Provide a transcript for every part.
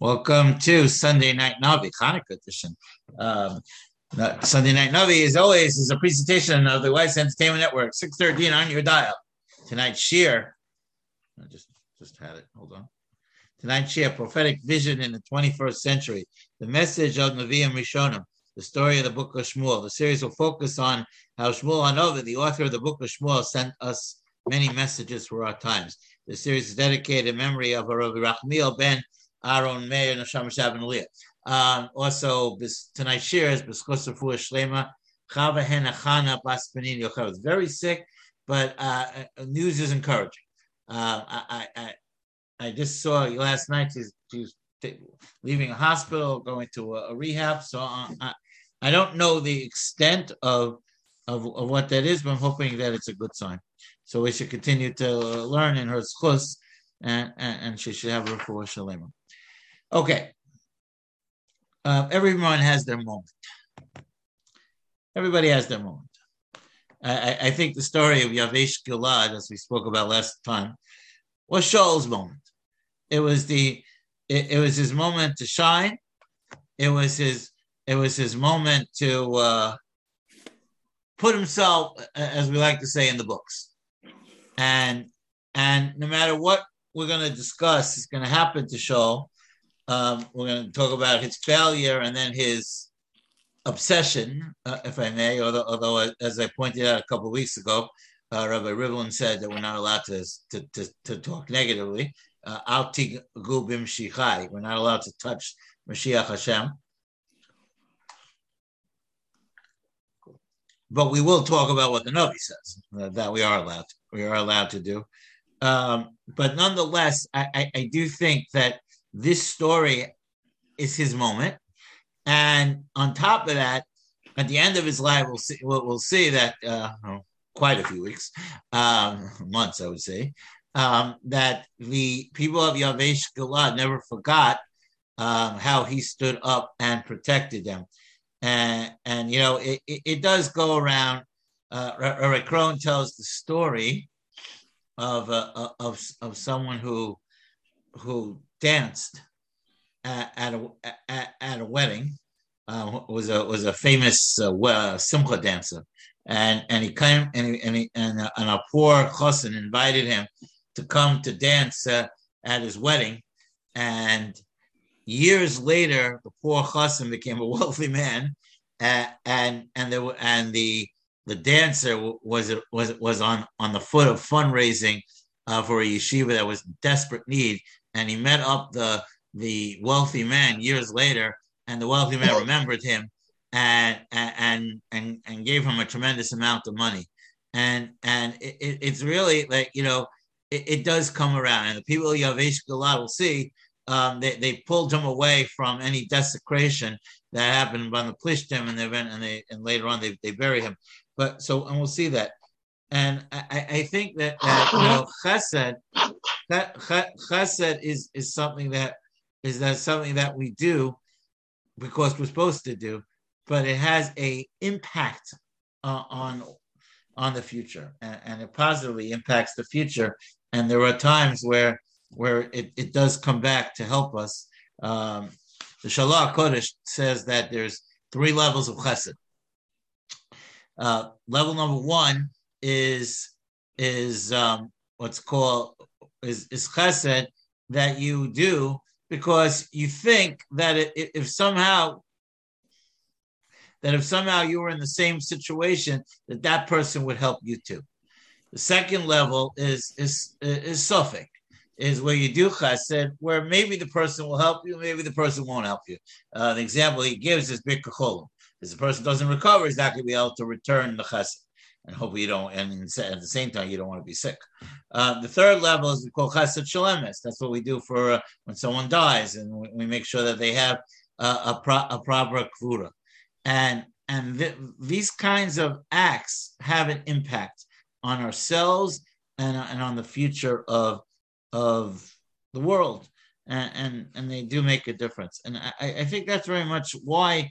Welcome to Sunday Night Navi, Hanukkah edition. Um, Sunday Night Navi, as always, is a presentation of the Wise Entertainment Network, 613 on your dial. Tonight's shir, I just, just had it, hold on. Tonight's shir, prophetic vision in the 21st century, the message of Nevi'im Rishonim, the story of the book of Shmuel. The series will focus on how Shmuel Hanovi, the author of the book of Shmuel, sent us many messages for our times. The series is dedicated in memory of Rabbi Rachmiel ben Aaron Meir Nasham Shabbat Aliyah. Um, also, tonight's shir is B'skos Refuah Shlema Chava Henachana Bas Benin very sick, but uh, uh, news is encouraging. Uh, I, I, I just saw last night she's, she's leaving a hospital, going to a, a rehab. So uh, I, I don't know the extent of, of, of what that is, but I'm hoping that it's a good sign. So we should continue to learn in her schus, and, and, and she should have a refuah shalema. Okay. Uh, everyone has their moment. Everybody has their moment. I, I think the story of Yavesh Gilad, as we spoke about last time, was Shaul's moment. It was the it, it, was his moment to shine. It was his it was his moment to uh, put himself, as we like to say, in the books. And and no matter what we're going to discuss is going to happen to Shaul, um, we're going to talk about his failure and then his obsession, uh, if I may. Although, although, as I pointed out a couple of weeks ago, uh, Rabbi Rivlin said that we're not allowed to to, to, to talk negatively. Uh, gubim shichai. We're not allowed to touch Mashiach Hashem. But we will talk about what the Navi says uh, that we are allowed. To, we are allowed to do. Um, but nonetheless, I, I, I do think that this story is his moment. And on top of that, at the end of his life, we'll see, we'll, we'll see that uh, quite a few weeks, um, months, I would say, um, that the people of Yavesh Gilad never forgot um, how he stood up and protected them. And, and you know, it, it, it does go around. Uh, Eric Crone tells the story of, uh, of, of someone who, who danced at, at a at, at, a wedding. Uh, was a was a famous uh, simcha dancer, and and he came and he, and he, and, uh, and a poor chassan invited him to come to dance uh, at his wedding, and years later, the poor chassan became a wealthy man, uh, and and there and the the dancer was was was on on the foot of fundraising uh, for a yeshiva that was desperate need, and he met up the the wealthy man years later, and the wealthy man remembered him and and and and gave him a tremendous amount of money. And and it, it's really like you know it, it, does come around, and the people of Yavesh Gilad will see um, they, they pulled him away from any desecration that happened by the Plishtim, and they went and they and later on they, they bury him. But so and we'll see that. And I, I think that, that you know chesed that chesed is is something that is that something that we do because we're supposed to do, but it has a impact uh, on on the future, and, and, it positively impacts the future. And there are times where where it, it does come back to help us. Um, the Shalach Kodesh says that there's three levels of chesed. Uh, level number one is is um, what's called is, is chesed that you do because you think that if somehow that if somehow you were in the same situation that that person would help you too. The second level is is is suffic, is where you do chesed, where maybe the person will help you, maybe the person won't help you. Uh, the example he gives is bikacholim. If the person doesn't recover, he's not going to be able to return the chesed and hopefully you don't, and at the same time, you don't want to be sick. Uh, the third level is we call chesed shalemes. That's what we do for uh, when someone dies, and we, we, make sure that they have uh, a, pro, a proper kvura. And and th- these kinds of acts have an impact on ourselves and, and on the future of of the world, and, and and they do make a difference. And I, I think that's very much why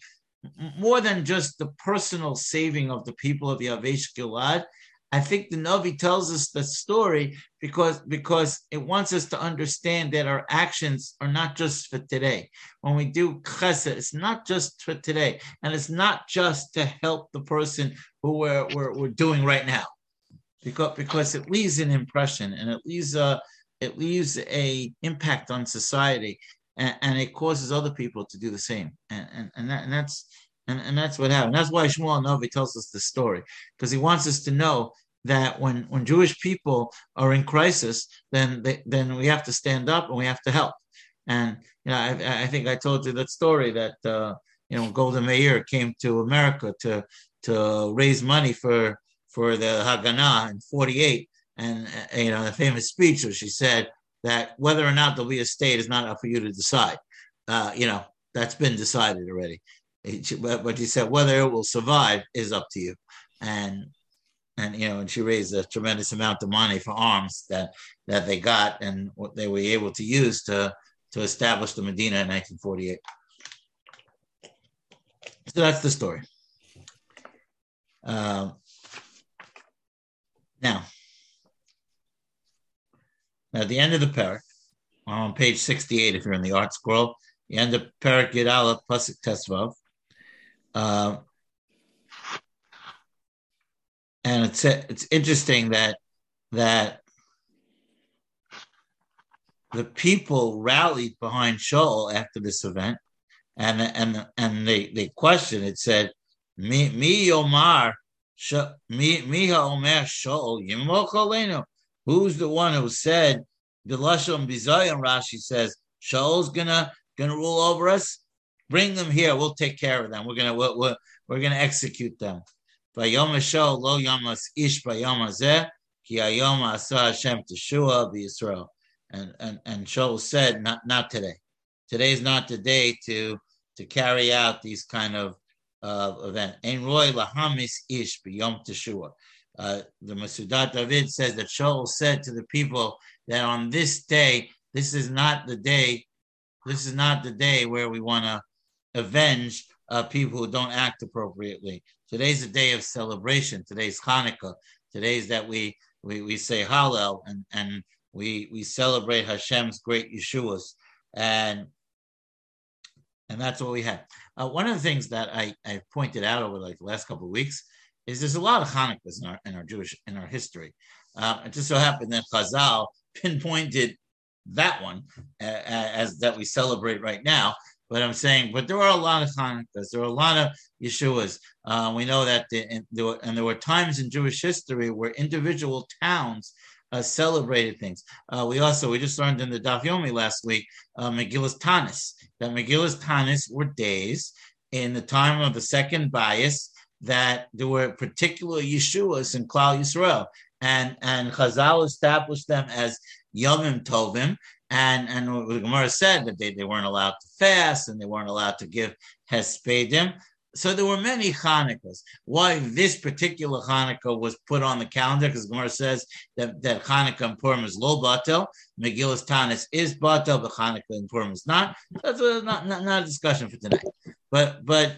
more than just the personal saving of the people of Yavesh Gilad, I think the Navi tells us the story because because it wants us to understand that our actions are not just for today. When we do chesed, it's not just for today, and it's not just to help the person who we're, we're, we're doing right now, because because it leaves an impression and it leaves a it leaves a impact on society, and, and it causes other people to do the same, and and and, that, and that's and, and that's what happened. That's why Shmuel Novi tells us the story, because he wants us to know that when, when Jewish people are in crisis, then they, then we have to stand up and we have to help. And you know, I, I think I told you that story that uh, you know Golda Meir came to America to to raise money for for the Haganah in '48, and uh, you know the famous speech where she said that whether or not there'll be a state is not up for you to decide. Uh, you know that's been decided already but he said whether it will survive is up to you. And and you know, and she raised a tremendous amount of money for arms that that they got and what they were able to use to to establish the Medina in 1948. So that's the story. Uh, now, at the end of the parak, on page 68, if you're in the ArtScroll, the end of parak Yud Aleph Pasuk Tesvav, uh, and it's it's interesting that that the people rallied behind Shaul after this event, and and and they they questioned. It said, "Mi mi yomar mi mi omer Shaul yimochalenu." Who's the one who said the lashon bizayon? Rashi says Shaul's gonna gonna rule over us. Bring them here. We'll take care of them. We're gonna we're, we're, we're gonna execute them. Vayom lo yamas ish bayom ki ayom Hashem teshua b'Yisrael. And and and Shaul said, not not today. Today is not the day to to carry out these kind of uh, event. Ein roy lahamis ish b'yom teshua. Uh, the Metzudat David says that Shaul said to the people that on this day, this is not the day, this is not the day where we want to avenge uh, people who don't act appropriately. Today's a day of celebration. Today's Hanukkah. Today's that we we, we say Hallel and and we we celebrate Hashem's great Yeshuas and and that's what we have. Uh, one of the things that I, I pointed out over like the last couple of weeks is there's a lot of Hanukkahs in our in our Jewish in our history. Uh, it just so happened that Chazal pinpointed that one uh, as that we celebrate right now but I'm saying, but there are a lot of Hanukkahs, there are a lot of Yeshuas. Uh, we know that, the, and, there were, and there were times in Jewish history where individual towns uh, celebrated things. Uh, we also we just learned in the Daf Yomi last week uh, Megillus Tanis that Megillus Tanis were days in the time of the second bias that there were particular Yeshuas in Klal Yisrael, and and Chazal established them as Yomim Tovim, and and the Gemara said that they, they weren't allowed to fast and they weren't allowed to give hespedim. So there were many Hanukkahs. Why this particular Hanukkah was put on the calendar? Because Gemara says that, that Hanukkah in Purim is low batel, Megillus Tanis is batel, but Hanukkah in Purim is not. That's a, not, not, not a discussion for tonight. But but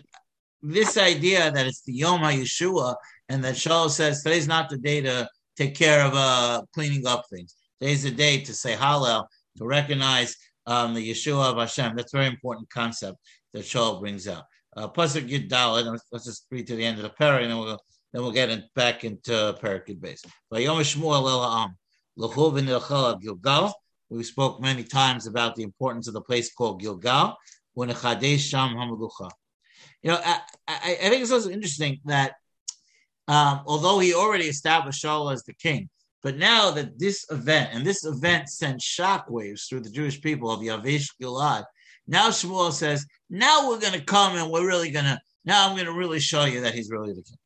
this idea that it's the Yom HaYeshua and that Shaul says today's not the day to take care of uh, cleaning up things. Today's the day to say Hallel to recognize um, the Yeshua of Hashem. That's a very important concept that Shaul brings out. Uh, Pasuk Yud Dalet. Let's just read to the end of the parak, and then we'll then we'll get in, back into parak Yud base. We spoke many times about the importance of the place called Gilgal. When Sham Hamalucha. You know, I, I, I, think it's also interesting that um, although he already established Shaul as the king, but now that this event, and this event sent shockwaves through the Jewish people of Yavesh Gilad, now Shmuel says, now we're going to come and we're really going to, now I'm going to really show you that he's really the king.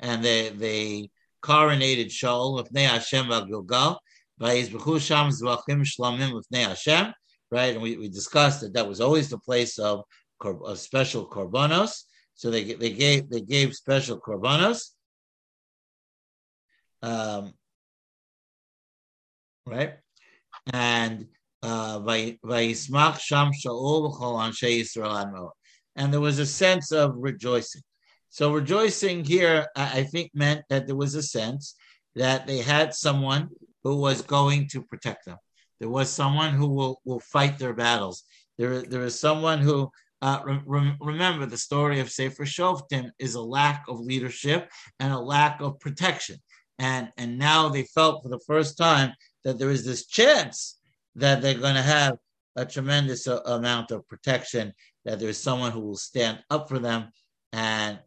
And they, they coronated Shaul with Hashem Gilgal. Right, and we, we discussed that that was always the place of, of special korbanos. So they they gave they gave special korbanos. Um, right, and uh, Vayismach Sham Shaul Anshe and there was a sense of rejoicing. So rejoicing here, I think, meant that there was a sense that they had someone who was going to protect them. There was someone who will, will fight their battles. There, there is someone who, uh, re- remember, the story of Sefer Shoftim is a lack of leadership and a lack of protection. And, and now they felt for the first time that there is this chance that they're going to have a tremendous uh, amount of protection, that there's someone who will stand up for them. And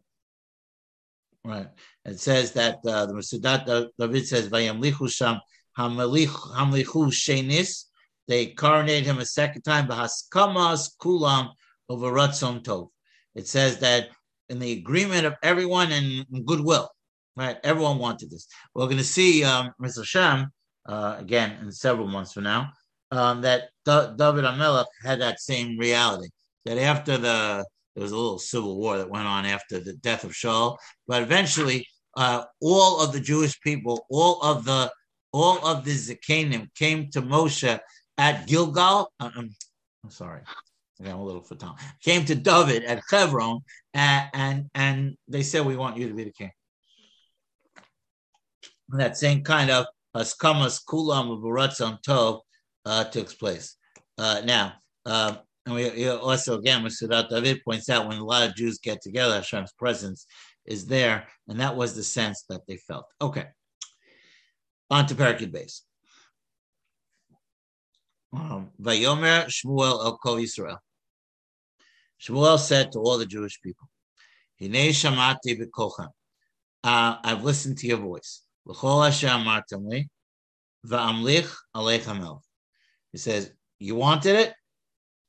right, it says that uh, the Metzudat David says, "Vayamlichu sham hamlichu shenis." They coronate him a second time, "Bahaskamas kulam over ratzon tov." It says that in the agreement of everyone and goodwill, right? Everyone wanted this. We're going to see um, Mr. Shem uh, again in several months from now um, that D- David Amelech had that same reality. That after the there was a little civil war that went on after the death of Shaul, but eventually uh, all of the Jewish people, all of the all of the Zakanim came to Moshe at Gilgal. Uh, um, I'm sorry, I'm a little fatal. Came to David at Hebron, and, and and they said, "We want you to be the king." And that same kind of Haskamas Kulam of Baratzon Tov uh, took place. Uh, now, uh, and we also again, Metzudat David points out when a lot of Jews get together, Hashem's presence is there, and that was the sense that they felt. Okay, on to Parakid base. Um, Vayomer Shmuel El Kol Yisrael. Shmuel said to all the Jewish people, Hine shamati b'kolchem. Uh, I've listened to your voice. L'chol asher amartam li, aleichem el. He says, You wanted it,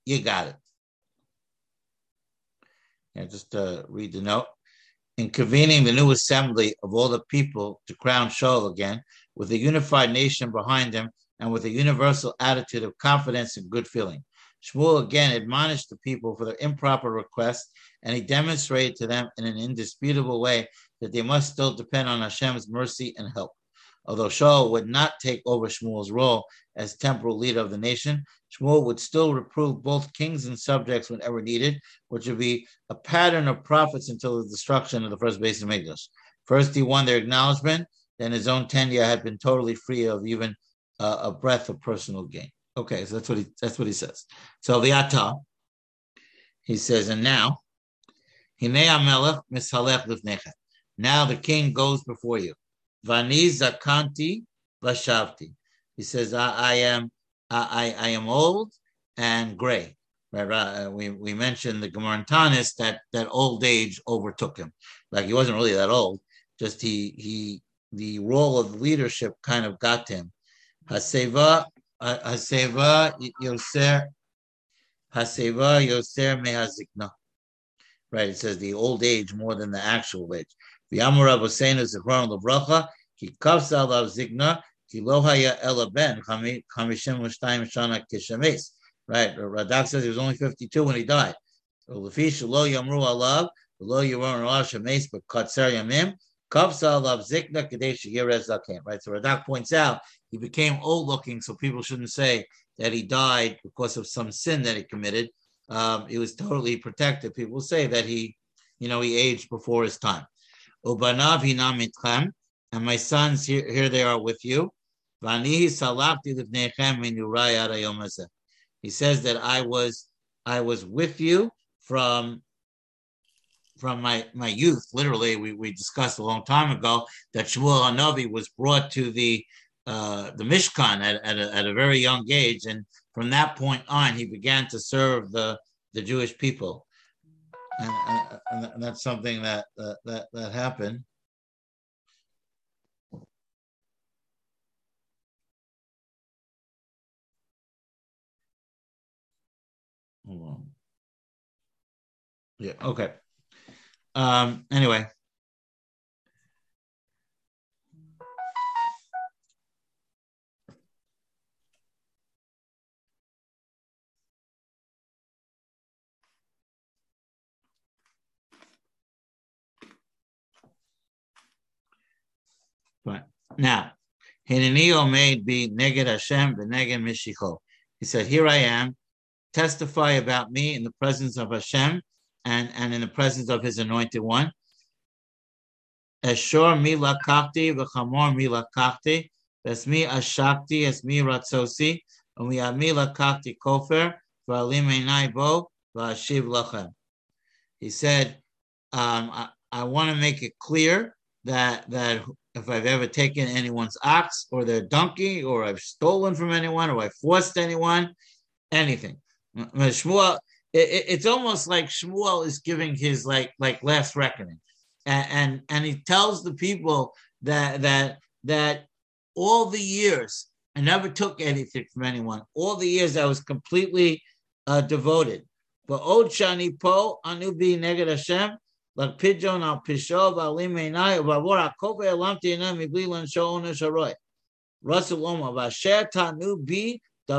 you got it. Yeah, just uh, read the note. In convening the new assembly of all the people to crown Shaul again, with a unified nation behind him and with a universal attitude of confidence and good feeling. Shmuel again admonished the people for their improper request, and he demonstrated to them in an indisputable way that they must still depend on Hashem's mercy and help. Although Shaul would not take over Shmuel's role as temporal leader of the nation, Shmuel would still reprove both kings and subjects whenever needed, which would be a pattern of prophets until the destruction of the first base of. First, he won their acknowledgement, then his own tenure had been totally free of even uh, a breath of personal gain. Okay, so that's what he that's what he says. So the Ata, he says, and now, Now the king goes before you. Vani zakanti vashavti. He says, I, I am I, I am old and gray. Right, uh, we, we mentioned the Gemara Tanis that that old age overtook him. Like he wasn't really that old, just he he the role of leadership kind of got to him. Haseva uh, Haseva Yoser Haseva Yoser Mehazikna. Right, it says the old age more than the actual age. V'yamur Rav Hosseinu Zichron Levracha, ki kavsa alav zigna, ki lo haya ela ben, chamishim v'shtayim shana kishames. Right, Radak says he was only 52 when he died. Lefish lo yamru alav, lo yaron alav shames, but katzer yamim, kavsa alav zikna kadesh yirez zaken. Right, so Radak points out he became old looking, so people shouldn't say that he died because of some sin that he committed. Um, he was totally protected. People say that he, you know, he aged before his time. And my sons here, here they are with you. He says that I was I was with you from from my, my youth. Literally, we, we discussed a long time ago that Shmuel Hanavi was brought to the uh, the Mishkan at, at a, at, a, very young age, and from that point on, he began to serve the the Jewish people and, and, and that's something that, that that that happened. Hold on. Yeah. Okay. Um. Anyway. Right. Now, Hinanio made be Neged Hashem Neged Mishicho. He said, Here I am, testify about me in the presence of Hashem and, and in the presence of his anointed one. Eshor mi lakachti v'chamor mi lakachti, esmi ashakti esmi ratzosi, u'mi lakachti kofer, v'alim einai bo, v'ashiv lachem. He said, um, I, I want to make it clear that that if I've ever taken anyone's ox or their donkey, or I've stolen from anyone, or I forced anyone, anything. It, it's almost like Shmuel is giving his like like last reckoning, and, and and he tells the people that that that all the years I never took anything from anyone. All the years I was completely uh, devoted. But Od Shani Po Anubi Neged Hashem like pigeon al pisho v'alim einai v'avor akope elamti enam mibli lansho ona sharoy. Russell Oma v'asher tanu bi He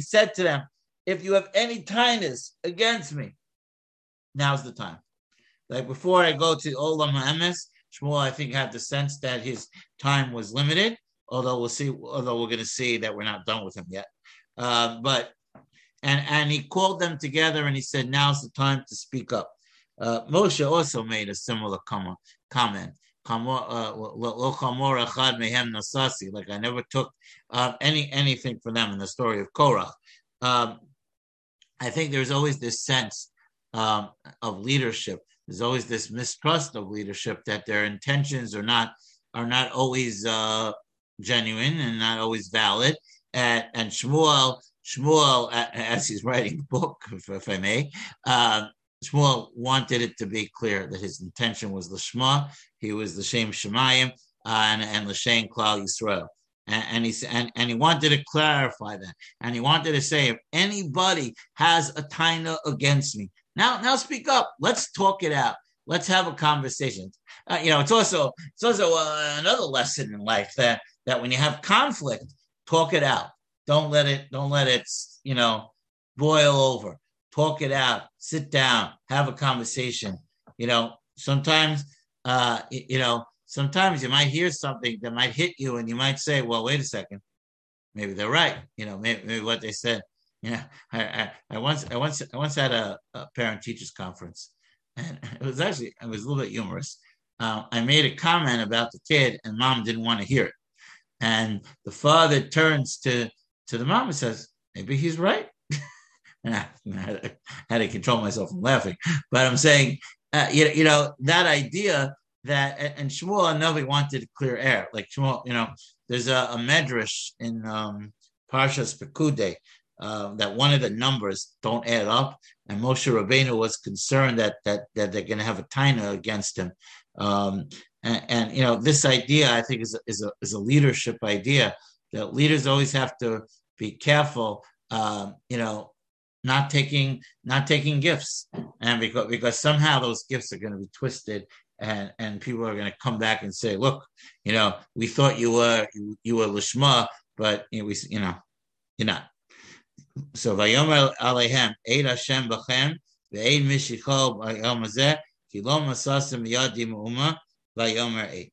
said to them, if you have any kindness against me, now's the time. Like before I go to Olam Ha'emes, Shmuel, I think, had the sense that his time was limited, although we'll see, although we're going to see that we're not done with him yet. Uh, but and and he called them together and he said, "Now's the time to speak up." Uh, Moshe also made a similar comment. Uh, like I never took uh, any anything from them in the story of Korach. Um, I think there's always this sense um, of leadership. There's always this mistrust of leadership that their intentions are not are not always uh, genuine and not always valid. And, and Shmuel Shmuel, as he's writing the book, if, if I may, uh, Shmuel wanted it to be clear that his intention was Lishma. He was the Shem Shemayim uh, and, and L'Shem Klal Yisrael. And, and, he, and, and he wanted to clarify that. And he wanted to say, if anybody has a taina against me, now, now speak up. Let's talk it out. Let's have a conversation. Uh, you know, it's also it's also uh, another lesson in life that that when you have conflict, talk it out. Don't let it, don't let it, you know, boil over. Talk it out. Sit down. Have a conversation. You know, sometimes, uh, you know, sometimes you might hear something that might hit you, and you might say, "Well, wait a second, maybe they're right." You know, maybe, maybe what they said. You know, I, I, I once, I once, I once had a, a parent teachers conference, and it was actually, it was a little bit humorous. Uh, I made a comment about the kid, and mom didn't want to hear it. And the father turns to to the mom and says, maybe he's right. I, had to control myself from laughing. But I'm saying, uh, you, you know, that idea that, and Shmuel and Novi wanted clear air. Like Shmuel, you know, there's a, a medrash in um, Parshas Pekude uh, that one of the numbers don't add up, and Moshe Rabbeinu was concerned that that that they're going to have a taina against him. Um, and, and, you know, this idea I think is a, is a is a leadership idea that leaders always have to be careful, um, you know, not taking not taking gifts, and because because somehow those gifts are going to be twisted, and and people are going to come back and say, look, you know, we thought you were you, you were lishma, but know, we you know, you're not. So vayomer alehem eid Hashem b'chem ve'eid mishichol vayom hazeh ki lo masasim yadim uma vayomer eid.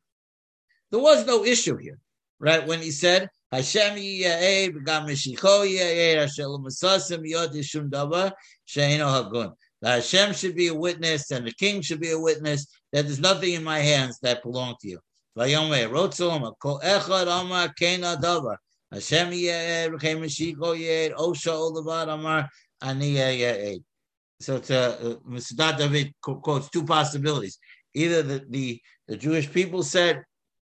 There was no issue here, right? When he said Hashem yiya'ed v'gam mishicho yiya'ed asher l'masasim yod yishum davar she'eno hagun. Hashem should be a witness and the king should be a witness that there's nothing in my hands that belong to you. Vayomer rotzom kol echad amar kena davar. Hashem yiya'ed v'chem mishicho yiya'ed osha olavad amar ani. So to, uh, Mr. David quotes two possibilities. Either the, the, the Jewish people said,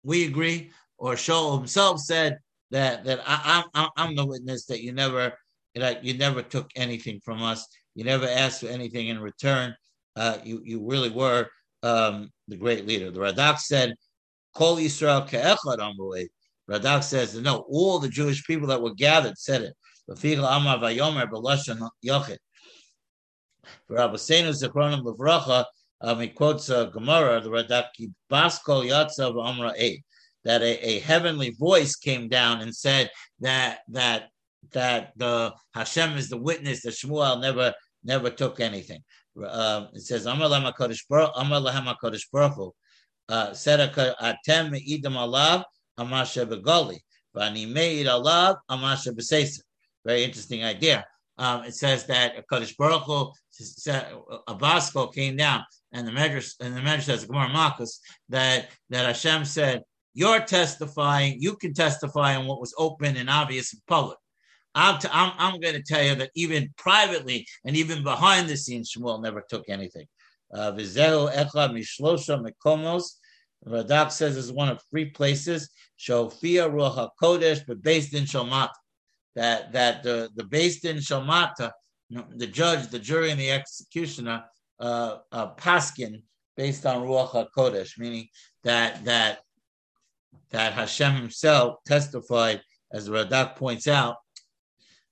we agree, or Shaul himself said, that that I, am I'm, the witness that you never that you never took anything from us. You never asked for anything in return. Uh, you you really were um, the great leader. The Radak said, "Kol Yisrael ke'echad amrulei." Radak says, "No, all the Jewish people that were gathered said it." For Abbaseinu Zechronim Levracha, um, he quotes uh, Gemara, the Radak, Baskol Yatzav Amra 8 that a, a heavenly voice came down and said that that that the Hashem is the witness that Shmuel never never took anything. Uh, it says Amar Lahem Hakadosh Baruch uh, said Atem Idam Alav Amasha Begoli Vani Meid Alav Amasha Beseisa. Very interesting idea. um, it says that Kaddish Baruch Hu, a came down, and the Medrash and the Medrash says Gemara Marcus that that Hashem said, "You're testifying. You can testify on what was open and obvious in public." I'm, t- I'm, I'm going to tell you that even privately and even behind the scenes, Shmuel never took anything. Uh, Vizehu Echad Mishlosha Mekomos. Radak says is one of three places. Shofia Ruach Kodesh, but based in Shomata. That, that the, the based in Shomata, the judge, the jury, and the executioner, uh, uh, Paskin, based on Ruach Kodesh, meaning that, that, that Hashem himself testified, as Radak points out,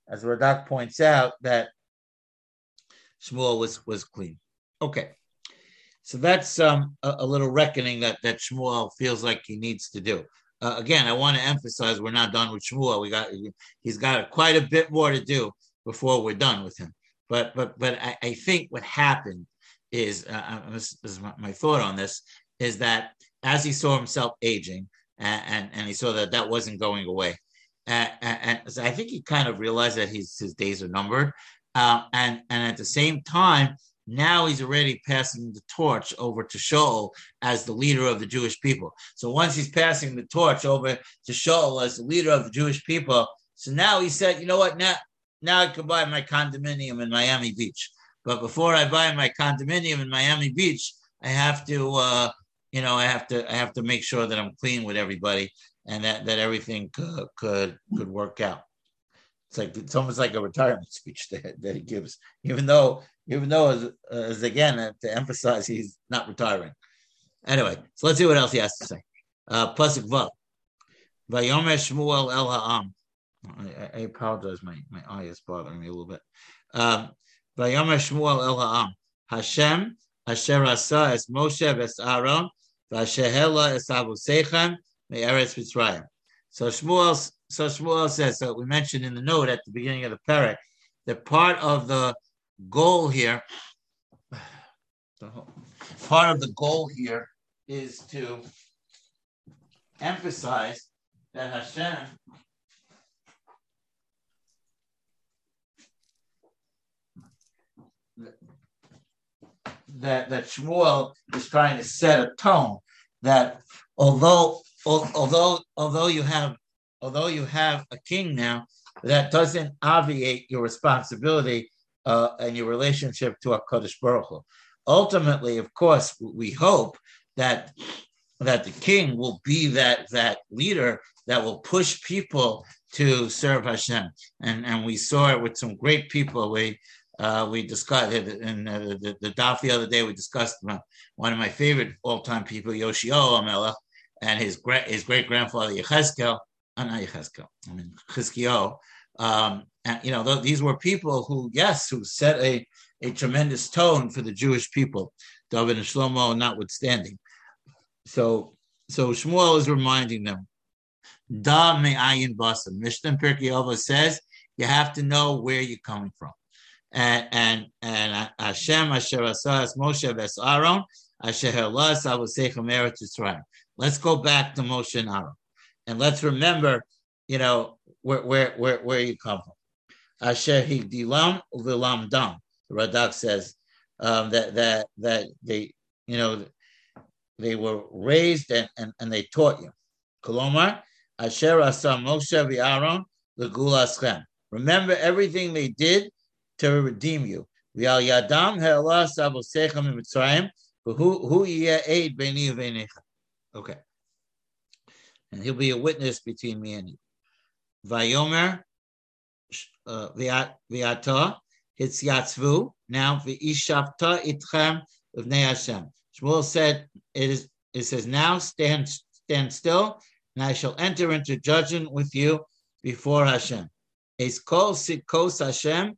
as Radak points out, that Shmuel was was clean. Okay, so that's um, a, a, little reckoning that that Shmuel feels like he needs to do. Uh, again, I want to emphasize we're not done with Shmuel. We got he's got quite a bit more to do before we're done with him. But but but I, I think what happened is, uh, uh this, this, is my, my, thought on this is that as he saw himself aging and, and, he saw that that wasn't going away, and, and so I think he kind of realized that his his days are numbered. Uh, and and at the same time, now he's already passing the torch over to Shaul as the leader of the Jewish people. So once he's passing the torch over to Shaul as the leader of the Jewish people, so now he said, you know what? Now now I can buy my condominium in Miami Beach. But before I buy my condominium in Miami Beach, I have to, uh, you know, I have to, I have to make sure that I'm clean with everybody and that that everything could could, could work out. It's like it's almost like a retirement speech that, that he gives, even though even though as, as again uh, to emphasize he's not retiring. Anyway, so let's see what else he has to say. Uh, Vav. Vayomer Shmuel El Ha'am. I, I apologize, my, my eye is bothering me a little bit. Um, Vayomer Shmuel El Ha'am. Hashem Asher Asa Es Moshe Es Aaron Vashehela Es Abu Me'eretz Mitzrayim. So Shmuel, so Shmuel says, so we mentioned in the note at the beginning of the parak, that part of the goal here, part of the goal here is to emphasize that Hashem that that Shmuel is trying to set a tone that although although although you have although you have a king now, that doesn't obviate your responsibility uh, and your relationship to Hakadosh Baruch Hu. Ultimately, of course, we hope that that the king will be that that leader that will push people to serve Hashem, and and we saw it with some great people. We uh, we discussed in uh, the, the daf the other day. We discussed one of my favorite all time people, Yoshio Amela, and his great his great grandfather Yechezkel, uh, not Yechezkel, I mean Chizkiyo. Um, and you know th- these were people who, yes, who set a a tremendous tone for the Jewish people, David and Shlomo notwithstanding. So so Shmuel is reminding them, Da me ayin basim. Mishnah Pirkei says you have to know where you're coming from. And and and Hashem Asher Asas Moshe Ves Aaron Asher Helas Avosechem Eretz Yisrael. Let's go back to Moshe and Aaron, and let's remember, you know, where where where, where you come from. Asher higdilam uvilam dam. The Radak says um, that that that they, you know, they were raised and, and, and they taught you. Kolomar Asher asa Moshe v'Aaron legula Remember everything they did to redeem you. V'al yadam he'elas avosechem mitzrayim who who aid. Okay. And he'll be a witness between me and you. Vayomer uh, v'ata hitziatzvu. Now v'ishavta itchem uvnei Hashem. Shmuel said, "It is." It says, "Now stand stand still, and I shall enter into judgment with you before Hashem." Es kol sitkos Hashem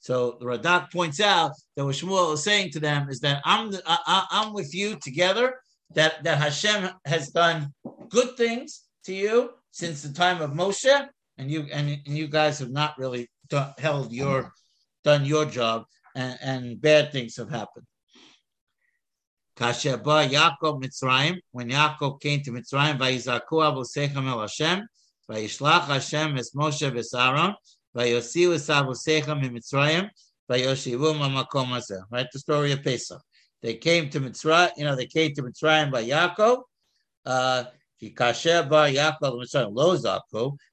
So the Radak points out that what Shmuel is saying to them is that I'm I, I'm with you together. That that Hashem has done good things to you since the time of Moshe, and you and, and you guys have not really done, held your done your job, and, and bad things have happened. Kasher ba Yaakov Mitzrayim, when Yaakov came to Mitzrayim, Vayizaku Avosechem El Hashem, Vayishlach Hashem Es Moshe Aaron, Vayosiu Es Avosechem Mitzrayim, Vayoshivu Mamakom Hazeh. Right, the story of Pesach. They came to Mitzrayim, you know, they came to Mitzrayim by Yaakov. Uh, Kasher Yaakov Mitzrayim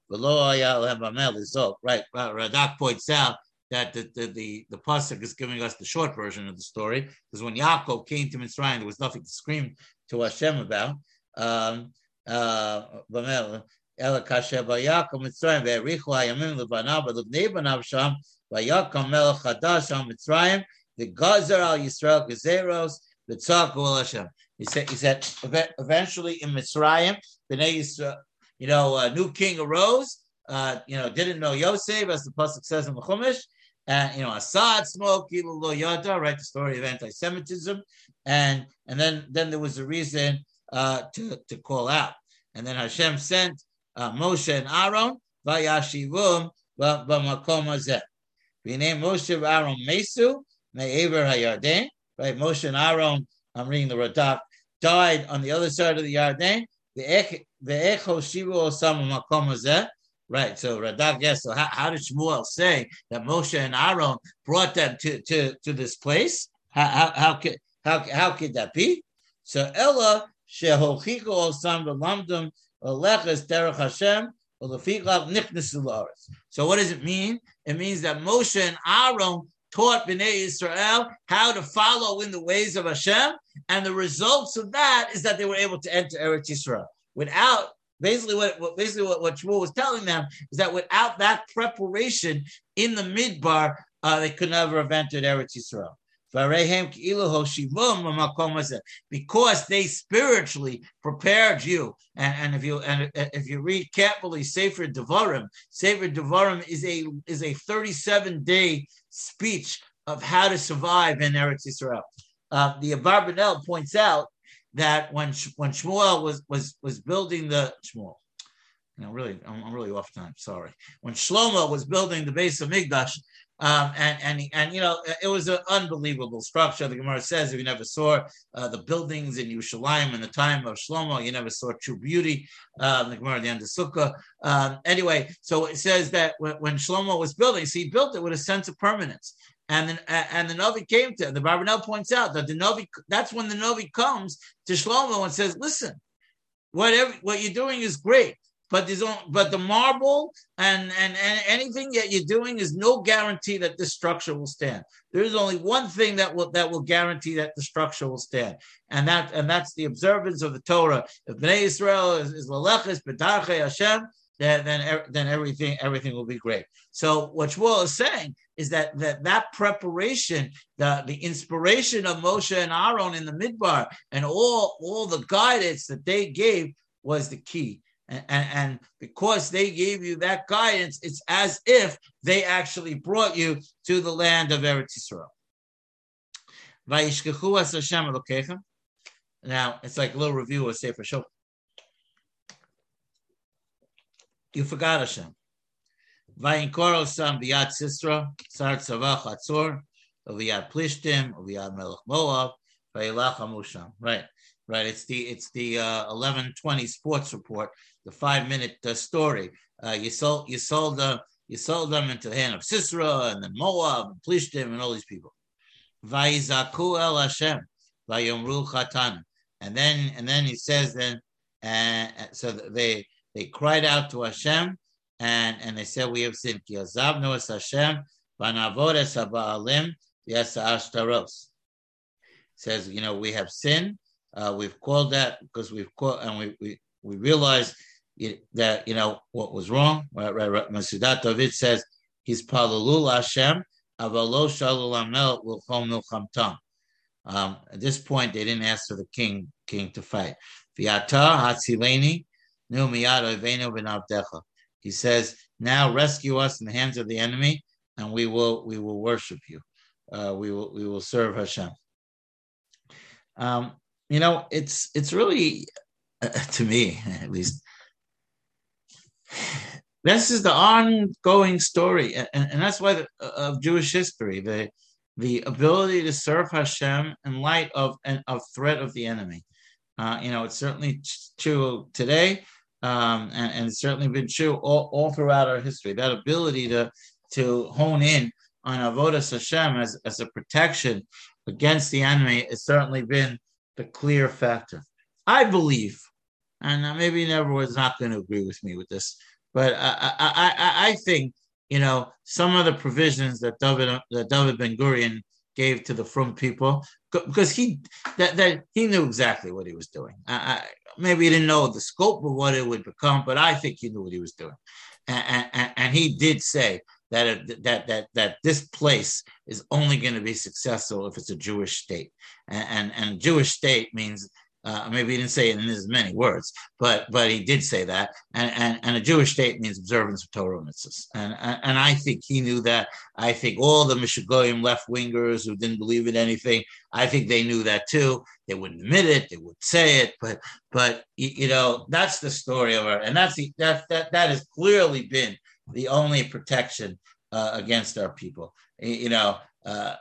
Lo. Right, Radak points out that the the the, the pasuk is giving us the short version of the story because when Yaakov came to Mitzrayim, there was nothing to scream to Hashem about. Um, uh, אלא כאשר ויקום מצרים והאריכו הימים לבניו ולבני בניו שם ויקום מלך חדש על מצרים וגזר על ישראל גזירוס וצעקו על השם. He said, he said eventually in Mitzrayim, Bnei Yisrael, you know, a new king arose, uh, you know, didn't know Yosef, as the Pasuk says in the Chumash, and you know, Assad smoke, lo yada, right? The story of anti-Semitism, and and then then there was a reason uh, to to call out, and then Hashem sent uh, Moshe and Aaron vayashivum b'makom hazeh. V'nei Moshe and Aaron mesu me'ever hayarden. Right, Moshe and Aaron. I'm reading the Radak. Died on the other side of the Yarden. The echo shivu osam makom hazeh. Right. So Radak, yes. So how, how, did Shmuel say that Moshe and Aaron brought them to, to, to this place? How, how, how could how, how could that be? So Ella shehochiko osam v'lamdum so what does it mean? It means that Moshe and Aaron taught Bnei Israel how to follow in the ways of Hashem, and the results of that is that they were able to enter Eretz Israel. Without Basically, what, what basically what, what Shmuel was telling them is that without that preparation in the midbar, uh, they could never have entered Eretz Yisrael. Because they spiritually prepared you, and, and if you and if you read carefully Sefer Devarim, Sefer Devarim is a is a 37 day speech of how to survive in Eretz Yisrael. Uh, the Abarbanel points out that when when Shmuel was was was building the Shmuel, you know, really, I'm, I'm really off time. Sorry. When Shlomo was building the base of Migdash, um, and and and you know, it was an unbelievable structure. The Gemara says if you never saw uh, the buildings in Yerushalayim in the time of Shlomo, you never saw true beauty. Um, the Gemara the end of Sukkah. Um, anyway, so it says that when, when Shlomo was building, so he built it with a sense of permanence. And then, and the Novi came to the Barbanel points out that the Novi that's when the Novi comes to Shlomo and says, "Listen, whatever what you're doing is great, but there's only, but the marble and, and and anything that you're doing is no guarantee that this structure will stand. There is only one thing that will that will guarantee that the structure will stand, and that and that's the observance of the Torah. If Bnei Israel is, is Lalechis B'Darchei Hashem, then then then everything everything will be great. So what Shmuel is saying is that that that preparation, the the inspiration of Moshe and Aaron in the Midbar, and all all the guidance that they gave was the key. And, and, because they gave you that guidance, it's as if they actually brought you to the land of Eretz Yisrael. Now, it's like a little review of Sefer Shofar. You forgot Hashem. Vayinkor Osam Biyat Sisra, Sar Tzavach Hatzor, Oviyad Plishtim, Oviyad Melech Moab, Vayilach Hamusham. Right, right. It's the it's the uh, eleven twenty sports report, the five minute uh, story. Uh, you sold you sold uh, you sold them into the hand of Sisera and then Moab and Plishtim and all these people. Vayizaku El Hashem, Vayomru Chatan, and then and then he says then, uh, so they they cried out to Hashem and, and they said, We have sinned. Ki azavnu es Hashem, vanavod es ha'ba'alim, yes ashtaros. Says, you know, we have sinned. Uh, we've called that because we've called, and we, we, we realized that, you know, what was wrong. Right, right, right. Metzudat David says, He's palalul Hashem, avalo shalul amel l'chom milchamtam. Um, at this point, they didn't ask for the king king to fight. Viata hatzileni nu miyad venu v'navdecha. He says, Now rescue us in the hands of the enemy, and we will we will worship you. Uh, we will we will serve Hashem. Um, you know, it's it's really uh, to me at least. This is the ongoing story, and, and that's why the, of Jewish history the the ability to serve Hashem in light of an of threat of the enemy. Uh, you know, it's certainly true today, um, and, and, it's certainly been true all, all throughout our history. That ability to to hone in on avodas Hashem as, as a protection against the enemy has certainly been the clear factor. I believe, and maybe everyone's not going to agree with me with this, but I, I, I, I think you know some of the provisions that David that David Ben Gurion gave to the from people because he that, that he knew exactly what he was doing. I, I, maybe he didn't know the scope of what it would become, but I think he knew what he was doing, and, and, and he did say that that that that this place is only going to be successful if it's a Jewish state, and and, and Jewish state means uh, maybe he didn't say it in as many words, but but he did say that. And and, and a Jewish state means observance of Torah mitzvahs. And, and and I think he knew that. I think all the Mishagoyim left wingers who didn't believe in anything, I think they knew that too. They wouldn't admit it, they would say it, but but you know that's the story of our, and that's the that that that has clearly been the only protection uh, against our people. You know. Uh,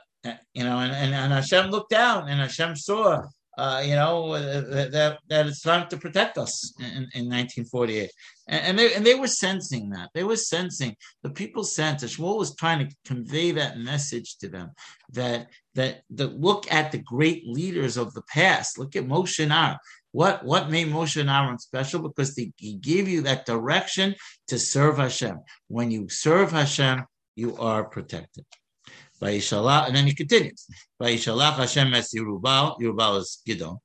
you know, and, and, and Hashem looked down and Hashem saw uh, you know, uh, that, that it's time to protect us in, in 1948. And, and, they, and they were sensing that. They were sensing, the people sensed, Shmuel was trying to convey that message to them that, that, that look at the great leaders of the past. Look at Moshe and. What, what made Moshe and special? Because they, he gave you that direction to serve Hashem. When you serve Hashem, you are protected. Vayishalach, and then he continues. Vayishalach Hashem es Yerubal, Yerubal is Gidon,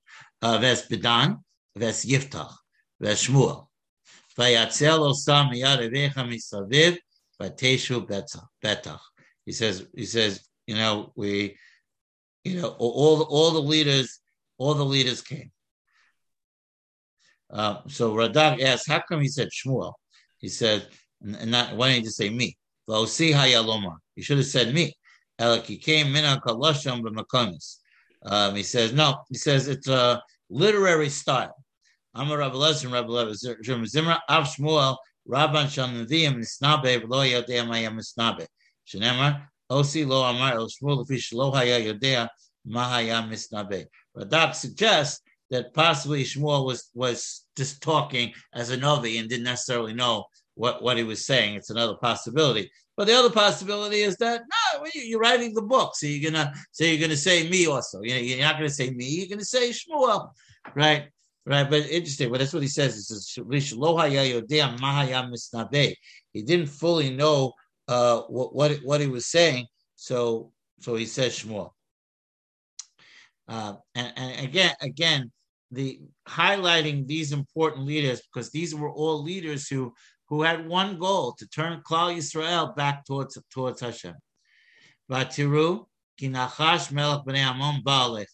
uh, ves Bedan, ves Yiftach, ves Shmuel. Vayatzel osam miyad evecha misaviv, vateshu betach. He says, he says, you know, we, you know, all all the leaders, all the leaders came. Uh, so Radak asks, how come he said Shmuel? He said, and not, why didn't just say me? He should have said me. Um, he says, no, he says it's a literary style. I'm a Rabbi Lezer, Rabbi Lezer, Zimra, Av Shmuel, Rabban Shal Nevi'im, Nisnabe, V'lo Yodea Maya Misnabe. Shenemar, Osi Lo Amar, El Shmuel, Lefish Lo Haya Yodea, Mahaya Misnabe. Radak suggests that possibly Shmuel was, was just talking as a Novi and didn't necessarily know what, what he was saying. It's another possibility. But the other possibility is that no, you're writing the book, so you're gonna so you're gonna say me also. You're not gonna say me. You're gonna say Shmuel, right? Right. But interesting. But that's what he says. He says He didn't fully know uh, what what what he was saying, so so he says Shmuel. Uh, and, and again, again, the highlighting these important leaders because these were all leaders who who had one goal to turn Klal Yisrael back towards towards Hashem. Vatiru kinachash melech bnei Amon baalech.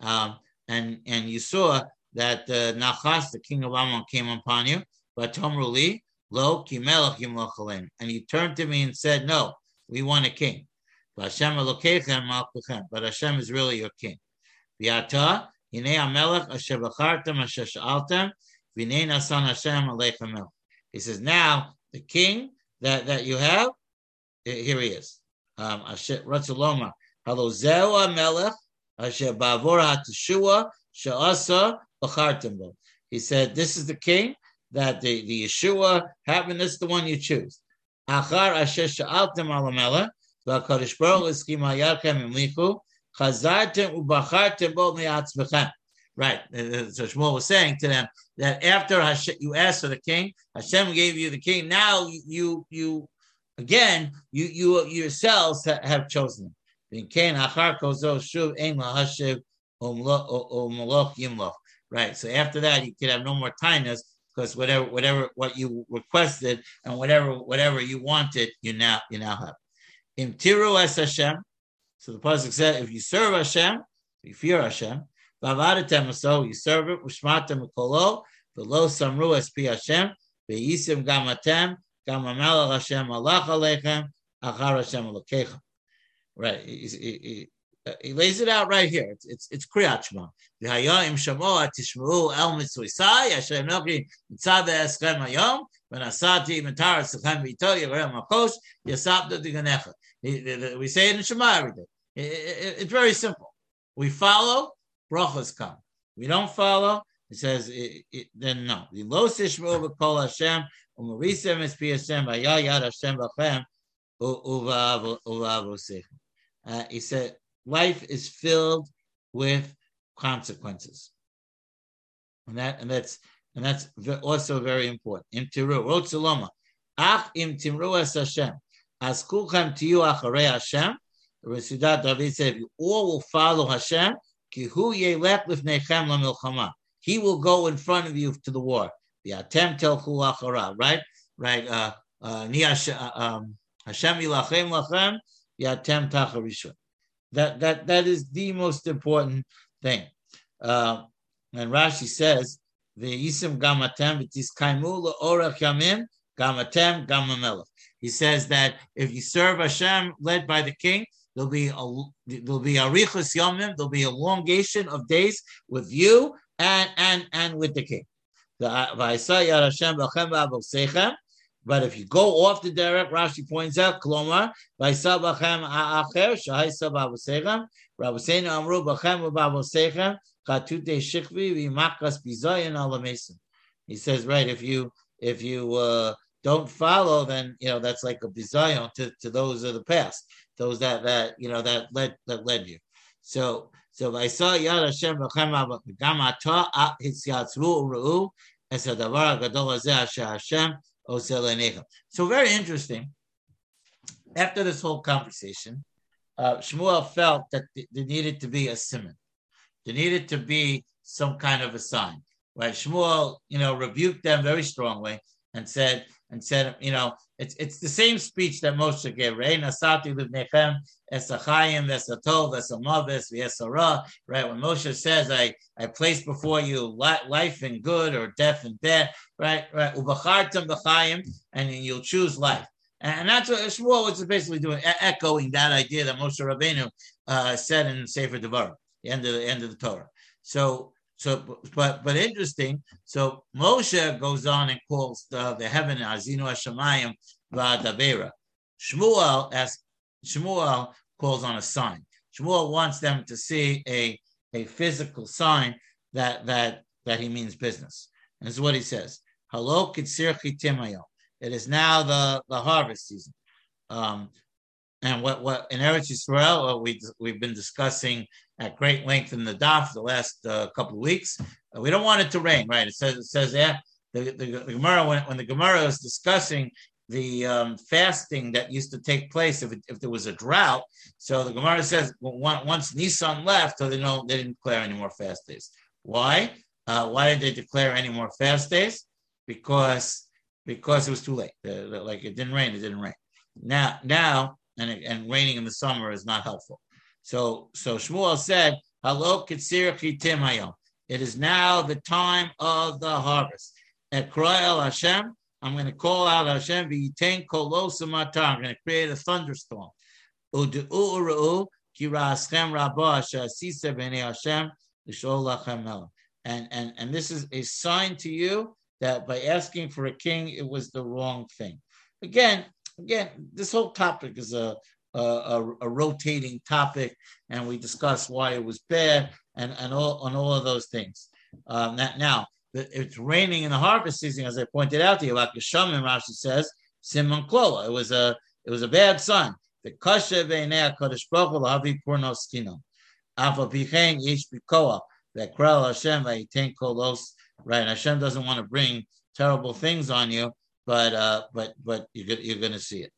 Um, and and you saw that uh, Nachash, the king of Ammon, came upon you. But Tomruli, lo kimelech yimlochalim. And he turned to me and said, No, we want a king. But Hashem is really your king. V'ata, hinei amelech asher b'chartem asher sha'altem, v'nei nasan Hashem aleichem. He says, now the king that, that you have, here he is. Um, asher b'chartim He said, this is the king that the, the Yeshua happened. This is the one you choose. Achar asher me'atzmechem. Right. Uh, uh, so Shmuel was saying to them that after Hashem, you asked for the king, Hashem gave you the king. Now you you again you you yourselves have chosen. Right. So after that, you could have no more kindness because whatever whatever what you requested and whatever whatever you wanted, you now you now have. Imtiru es Hashem. So the pasuk said, if you serve Hashem, if you fear Hashem, Vavadatem so you serve it, Ushmatem Kolo, Velo Samru Espi Hashem, Veisim Gamatem, Gamamelach Hashem Allah Alechem, achar Hashem Elokecha. Right. He, uh, he, lays it out right here. It's it's, it's Kriyat Shema. V'hayim shamoa tishmeu el mitzvoisai Hashem nochi mitzad eschem hayom v'nasati mitar sechem v'ito yivarem makosh yasabda diganecha. We say it in Shema every day. It's very simple. We follow, brachas come. We don't follow, it says, it, it, then no. We lo sishmu v'kol Hashem, u'marisem es pi Hashem, v'ya yad Hashem b'chem, u'va'avosechem. Uh, he said, life is filled with consequences. And that and that's and that's also very important. Im tiru, wrote Saloma. Ach im timru es Hashem. As kulchem tiyu acharei Hashem. Metzudat David said, you all will follow Hashem. He will go in front of you to the war. Right, right. Uh, uh, uh, um. That that that is the most important thing. Uh, and Rashi says the isim gamatem v'tiskaimu orach yamim gamatem gamamelech. He says that if you serve Hashem led by the king, there'll be a there'll be a richus yamim, there'll be elongation of days with you and and and with the king. But if you go off the derek, Rashi points out, Klomar. He says, right, if you if you uh, don't follow, then you know that's like a bizayon to, to those of the past, those that that you know that led that led you. So so I saw Yad Hashem. So very interesting. After this whole conversation, uh, Shmuel felt that there needed to be a simon. There needed to be some kind of a sign. Right? Shmuel, you know, rebuked them very strongly and said, and said, you know, it's it's the same speech that Moshe gave. Right? Right? When Moshe says, "I I place before you life and good or death and death." Right? Right? And you'll choose life. And that's what Shmuel was basically doing, echoing that idea that Moshe Rabbeinu uh, said in Sefer Devarim, the end of the end of the Torah. So so, but but interesting. So Moshe goes on and calls the, the heaven Azinu Hashemayim Va'adavera. Shmuel as Shmuel calls on a sign. Shmuel wants them to see a a physical sign that that that he means business. And this is what he says. Hello, Timayo. It is now the, the harvest season. Um, and what, what in Eretz Yisrael, we, we've been discussing at great length in the daf the last uh, couple of weeks. Uh, we don't want it to rain, right? It says it says yeah. The, the, the Gemara when, when the Gemara is discussing the um, fasting that used to take place if, it, if there was a drought. So the Gemara says well, once Nisan left, so they know they didn't declare any more fast days. Why? Uh, why didn't they declare any more fast days? Because because it was too late. like it didn't rain, it didn't rain. Now now and and raining in the summer is not helpful. So, so Shmuel said, "Hello, timayom." It is now the time of the harvest. At El Hashem, I'm going to call out Hashem. V'yitain kolosamatar. I'm going to create a thunderstorm. Udu'u'u'u kiraschem rabah shasisa b'nei Hashem l'shol And and and this is a sign to you that by asking for a king, it was the wrong thing. Again, again, this whole topic is a a, a, rotating topic, and we discuss why it was bad and, and all on all of those things. Um, that, now, it's raining in the harvest season, as I pointed out to you, like Yeshamim Rashi says, Simon Klola. It was a it was a bad sign. The kasha v'nei Kadosh Baruch lahavi bikoa. That kral Hashem v'yitain kolos. Right, Hashem doesn't want to bring terrible things on you, but uh, but but you're, you're going to see it.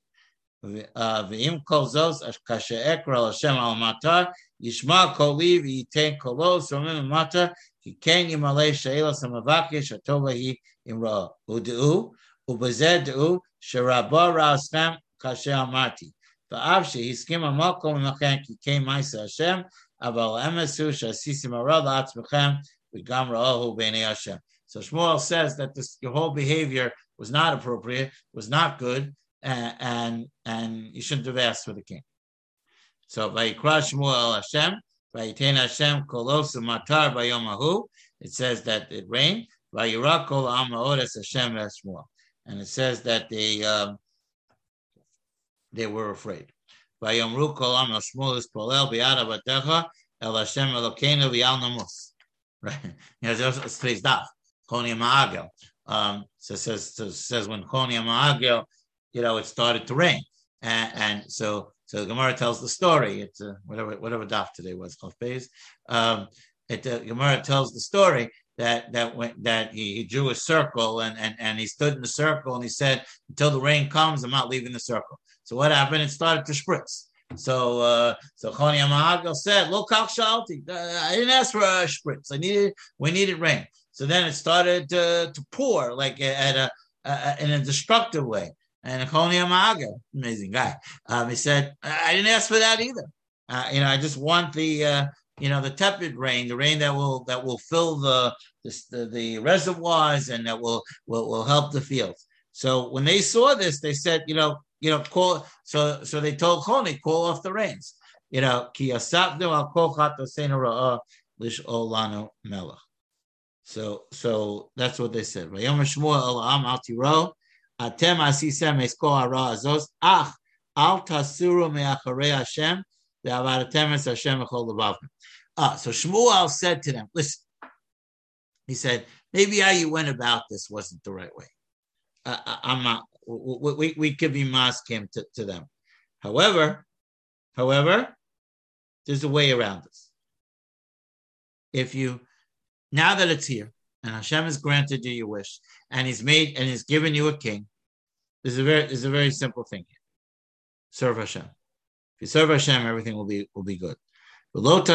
ואם כל זאת, כאשר אקרא לשם על מטר, ישמע קולי וייתן קולו, שומעים למטה, כי כן ימלא שאלת המבקש, הטובה היא אמרו. ודעו, ובזה דעו, שרבו רעשכם כאשר אמרתי. ואף שהסכים המקום עמכם כי כן מעשה השם, אבל האמס הוא שעשיתם הרע לעצמכם, וגם ראוהו בעיני השם. So Shmuel says that this, your whole behavior was not appropriate, was not good, and and, you shouldn't have asked for the king. So Vayikra Shmuel Hashem, Vayitain Hashem Kolosu Matar Bayomahu. It says that it rained. Vayira Kol Amaodes Hashem Shmuel, and it says that they um, they were afraid. Vayomru Kol Am Shmuel is Polel Biara Batecha El Hashem Elokeinu V'Yal Namus. Right? It's today's Ma'agel. Um, so it says so it says when Choni Ma'agel, you know, it started to rain, and, and so so the Gemara tells the story. It's uh, whatever whatever daf today was Chaf Um, it uh, Gemara tells the story that that that he, he, drew a circle and, and and he stood in the circle and he said until the rain comes I'm not leaving the circle. So what happened? It started to spritz. So uh, so Choni Amahagel said, "Look how shalti. I didn't ask for a spritz. I needed we needed rain." So then it started to, to pour like at a, a, in a destructive way. And Choni Amahagel, amazing guy, um, he said, "I didn't ask for that either. Uh, you know, I just want the uh, you know the tepid rain, the rain that will that will fill the the, the reservoirs and that will, will will help the fields." So when they saw this, they said, "You know, you know, call." So so they told Choni, "Call off the rains." You know. So so that's what they said. Atem asisem esko hara azos ach al tasuru me'acharei Hashem ve'avadatem es Hashem echol. Ah, so Shmuel said to them, listen, he said, maybe how you went about this wasn't the right way. Uh, I'm not, we, we, we could be masking to, to them. However, however, there's a way around this. If you now that it's here, and Hashem has granted you your wish, and He's made and He's given you a king, there's a very there's a very simple thing here. Serve Hashem. If you serve Hashem, everything will be will be good. Don't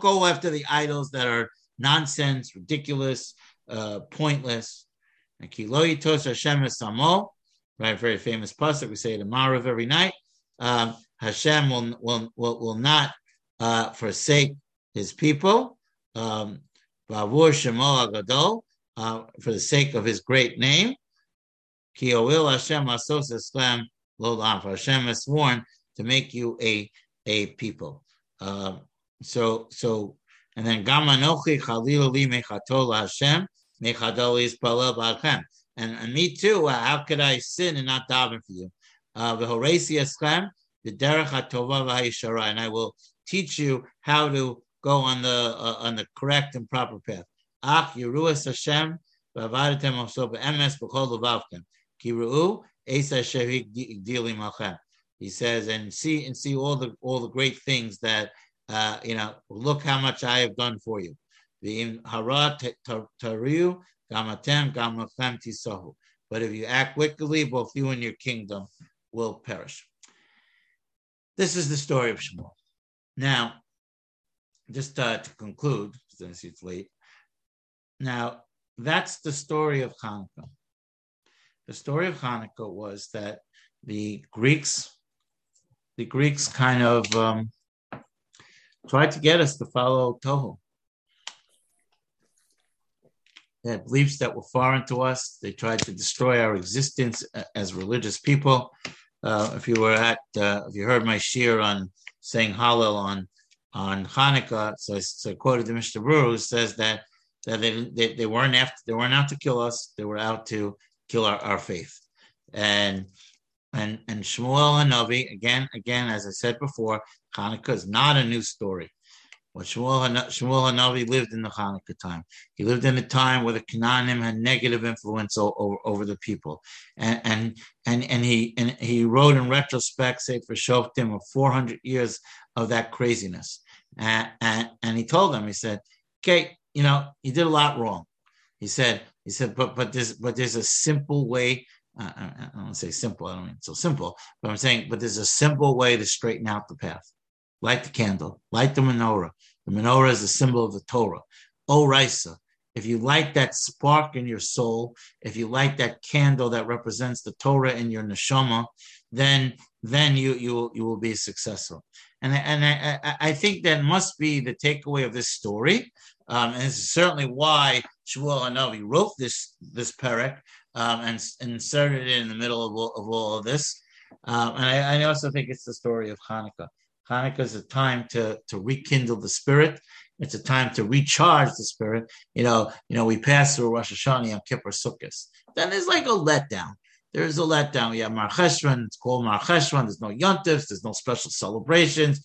go after the idols that are nonsense, ridiculous, uh, pointless. Right, very famous pasuk. We say it in Maariv every night. Um, Hashem will, will, will, will not uh, forsake his people. Um, uh, for the sake of his great name. Hashem Hashem has sworn to make you a, a people. Uh, so, so, and then Gamanochi Chalil Li Mechatol Hashem Mechadol is Palel And, and me too, uh, how could I sin and not daven for you? Uh, the derech hatova v'hayishara, and I will teach you how to go on the uh, on the correct and proper path. Ach yiruas Hashem v'avadetem also be'emes b'chol levavkem kiru esa shehik dilim alchem. He says, and see and see all the all the great things that uh, you know. Look how much I have done for you. Hara tariu gamatem tisahu. But if you act wickedly, both you and your kingdom will perish. This is the story of Shmuel. Now, just uh, to conclude, since it's late. Now, that's the story of Hanukkah. The story of Hanukkah was that the Greeks, the Greeks kind of um, tried to get us to follow Toho. They had beliefs that were foreign to us. They tried to destroy our existence as religious people. Uh, if you were at, uh, if you heard my shiur on saying Hallel on on Hanukkah, so, so I quoted the Mishnah Berurah who says that that they, they, they weren't after they weren't out to kill us, they were out to kill our, our faith. And and and Shmuel and Navi again again as I said before, Hanukkah is not a new story. Well, Shmuel, Shmuel Hanavi lived in the Hanukkah time. He lived in a time where the Canaanim had negative influence over, over the people, and and and and he and he wrote in retrospect, Sefer Shoftim, of 400 years of that craziness, and, and and he told them, he said, "Okay, you know, you did a lot wrong." He said, he said, but but there's but there's a simple way. Uh, I don't want to say simple. I don't mean so simple, but I'm saying, but there's a simple way to straighten out the path light the candle, light the menorah. The menorah is a symbol of the Torah. O Raisa, if you light that spark in your soul, if you light that candle that represents the Torah in your neshama, then then you you you will be successful. And and I, I think that must be the takeaway of this story. Um, and is certainly why Shmuel Hanavi wrote this this perek um, and, and, inserted it in the middle of all of, all of this. Um, and I, I, also think it's the story of Hanukkah. Hanukkah is a time to to rekindle the spirit. It's a time to recharge the spirit. You know, you know, we pass through Rosh Hashanah Yom Kippur Sukkot. Then there's like a letdown. There's a letdown. We have Mar Cheshvan. It's called Mar Cheshvan. There's no yontifs. There's no special celebrations.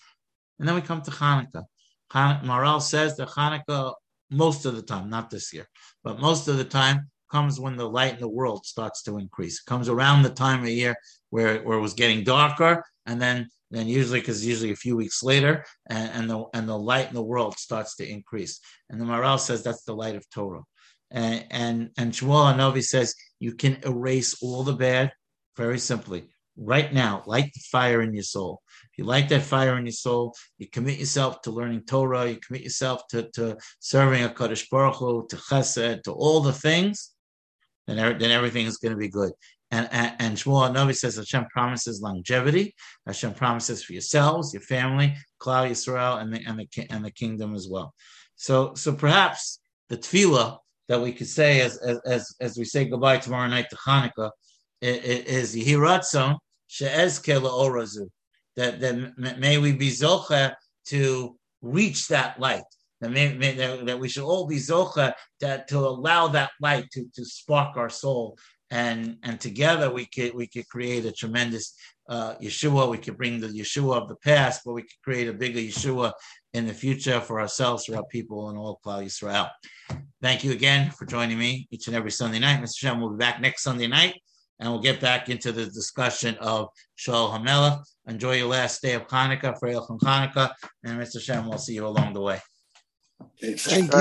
And then we come to Hanukkah. Han- Maharal says that Hanukkah, most of the time, not this year, but most of the time, comes when the light in the world starts to increase. It comes around the time of year where, where it was getting darker, and then then usually because usually a few weeks later, and, and the and the light in the world starts to increase. And the Maharal says that's the light of Torah. And and, and Shmuel Hanavi says you can erase all the bad very simply right now. Light the fire in your soul. If you light that fire in your soul, you commit yourself to learning Torah, you commit yourself to, to serving a Kaddish Baruch Hu, to Chesed, to all the things, then, er, then everything is going to be good. And, and, and Shmuel Novi says Hashem promises longevity. Hashem promises for yourselves, your family, Klal Yisrael, and the, and the, and the kingdom as well. So, so perhaps the tefillah that we could say as, as, as we say goodbye tomorrow night to Hanukkah is Yehiratzon She'ezke Orazu that, that may we be zocha to reach that light. That, may, may, that, that we should all be zocha that to allow that light to, to spark our soul, and and together we could we could create a tremendous uh, Yeshua. We could bring the Yeshua of the past, but we could create a bigger Yeshua in the future for ourselves, for our people, and all Klal Yisrael. Thank you again for joining me each and every Sunday night. Mr. Shem We'll be back next Sunday night and we'll get back into the discussion of Shaul Hamelech. Enjoy your last day of Hanukkah, Freil Hanukkah, and Mr. Shem, we'll see you along the way. Thank you.